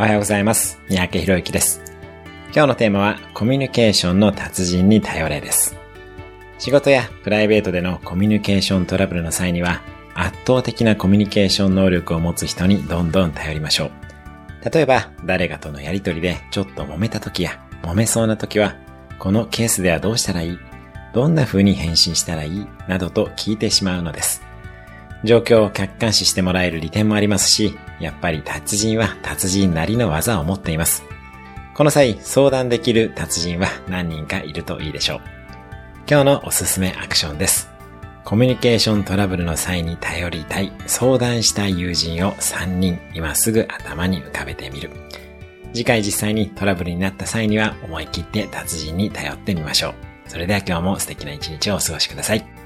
おはようございます。三宅博之です。今日のテーマはコミュニケーションの達人に頼れです。仕事やプライベートでのコミュニケーショントラブルの際には圧倒的なコミュニケーション能力を持つ人にどんどん頼りましょう。例えば誰かとのやりとりでちょっと揉めた時や揉めそうな時はこのケースではどうしたらいい？どんな風に返信したらいい？などと聞いてしまうのです。状況を客観視してもらえる利点もありますし、やっぱり達人は達人なりの技を持っています。この際、相談できる達人は何人かいるといいでしょう。今日のおすすめアクションです。コミュニケーショントラブルの際に頼りたい、相談したい友人を3人今すぐ頭に浮かべてみる。次回実際にトラブルになった際には思い切って達人に頼ってみましょう。それでは今日も素敵な一日をお過ごしください。